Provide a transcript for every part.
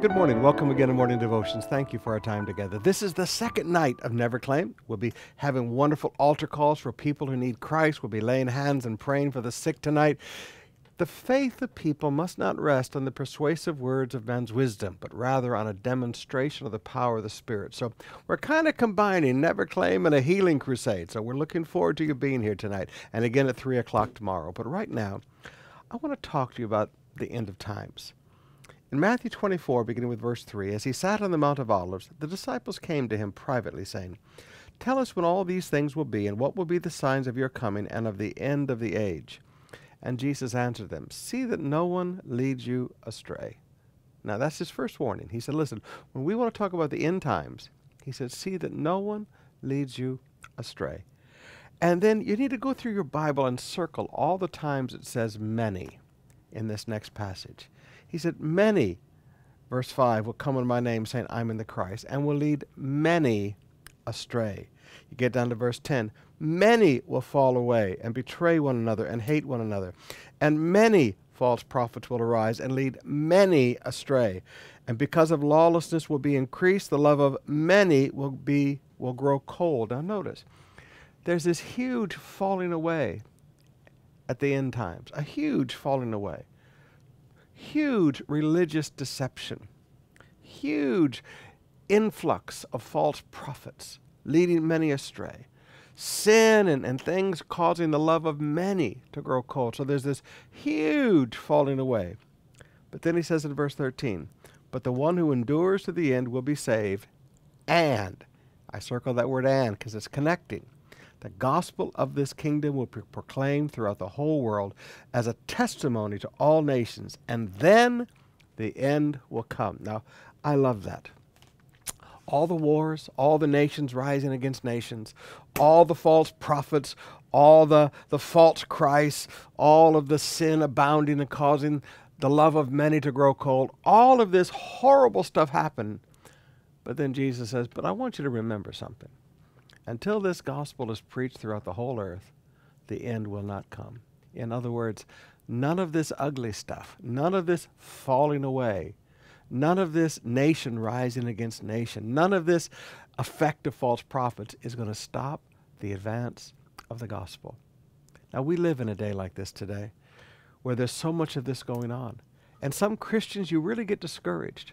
Good morning. Welcome again to Morning Devotions. Thank you for our time together. This is the second night of Never Claim. We'll be having wonderful altar calls for people who need Christ. We'll be laying hands and praying for the sick tonight. The faith of people must not rest on the persuasive words of man's wisdom, but rather on a demonstration of the power of the Spirit. So we're kind of combining Never Claim and a healing crusade. So we're looking forward to you being here tonight and again at 3 o'clock tomorrow. But right now, I want to talk to you about the end of times. In Matthew 24, beginning with verse 3, as he sat on the Mount of Olives, the disciples came to him privately, saying, Tell us when all these things will be, and what will be the signs of your coming and of the end of the age. And Jesus answered them, See that no one leads you astray. Now, that's his first warning. He said, Listen, when we want to talk about the end times, he said, See that no one leads you astray. And then you need to go through your Bible and circle all the times it says many in this next passage. He said, Many, verse 5, will come in my name saying, I'm in the Christ, and will lead many astray. You get down to verse 10 Many will fall away and betray one another and hate one another. And many false prophets will arise and lead many astray. And because of lawlessness will be increased, the love of many will be will grow cold. Now notice, there's this huge falling away at the end times, a huge falling away. Huge religious deception, huge influx of false prophets leading many astray sin and, and things causing the love of many to grow cold. So there's this huge falling away. But then he says in verse 13, But the one who endures to the end will be saved. And, I circle that word and because it's connecting. The gospel of this kingdom will be proclaimed throughout the whole world as a testimony to all nations. And then the end will come. Now, I love that all the wars, all the nations rising against nations, all the false prophets, all the, the false Christs, all of the sin abounding and causing the love of many to grow cold, all of this horrible stuff happened. But then Jesus says, But I want you to remember something. Until this gospel is preached throughout the whole earth, the end will not come. In other words, none of this ugly stuff, none of this falling away, None of this nation rising against nation, none of this effect of false prophets is going to stop the advance of the gospel. Now, we live in a day like this today where there's so much of this going on. And some Christians, you really get discouraged.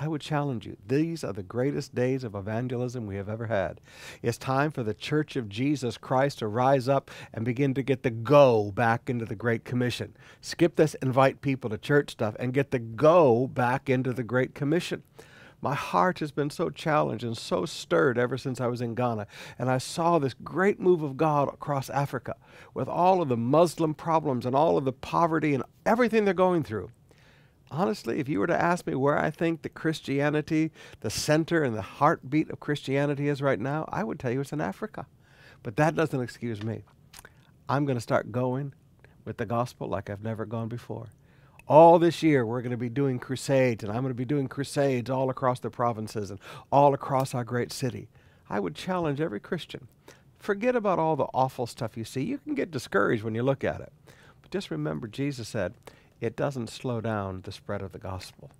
I would challenge you. These are the greatest days of evangelism we have ever had. It's time for the Church of Jesus Christ to rise up and begin to get the go back into the Great Commission. Skip this invite people to church stuff and get the go back into the Great Commission. My heart has been so challenged and so stirred ever since I was in Ghana. And I saw this great move of God across Africa with all of the Muslim problems and all of the poverty and everything they're going through honestly, if you were to ask me where I think the Christianity, the center and the heartbeat of Christianity is right now, I would tell you it's in Africa. But that doesn't excuse me. I'm going to start going with the gospel like I've never gone before. All this year, we're going to be doing crusades, and I'm going to be doing crusades all across the provinces and all across our great city. I would challenge every Christian forget about all the awful stuff you see. You can get discouraged when you look at it. But just remember, Jesus said, it doesn't slow down the spread of the gospel.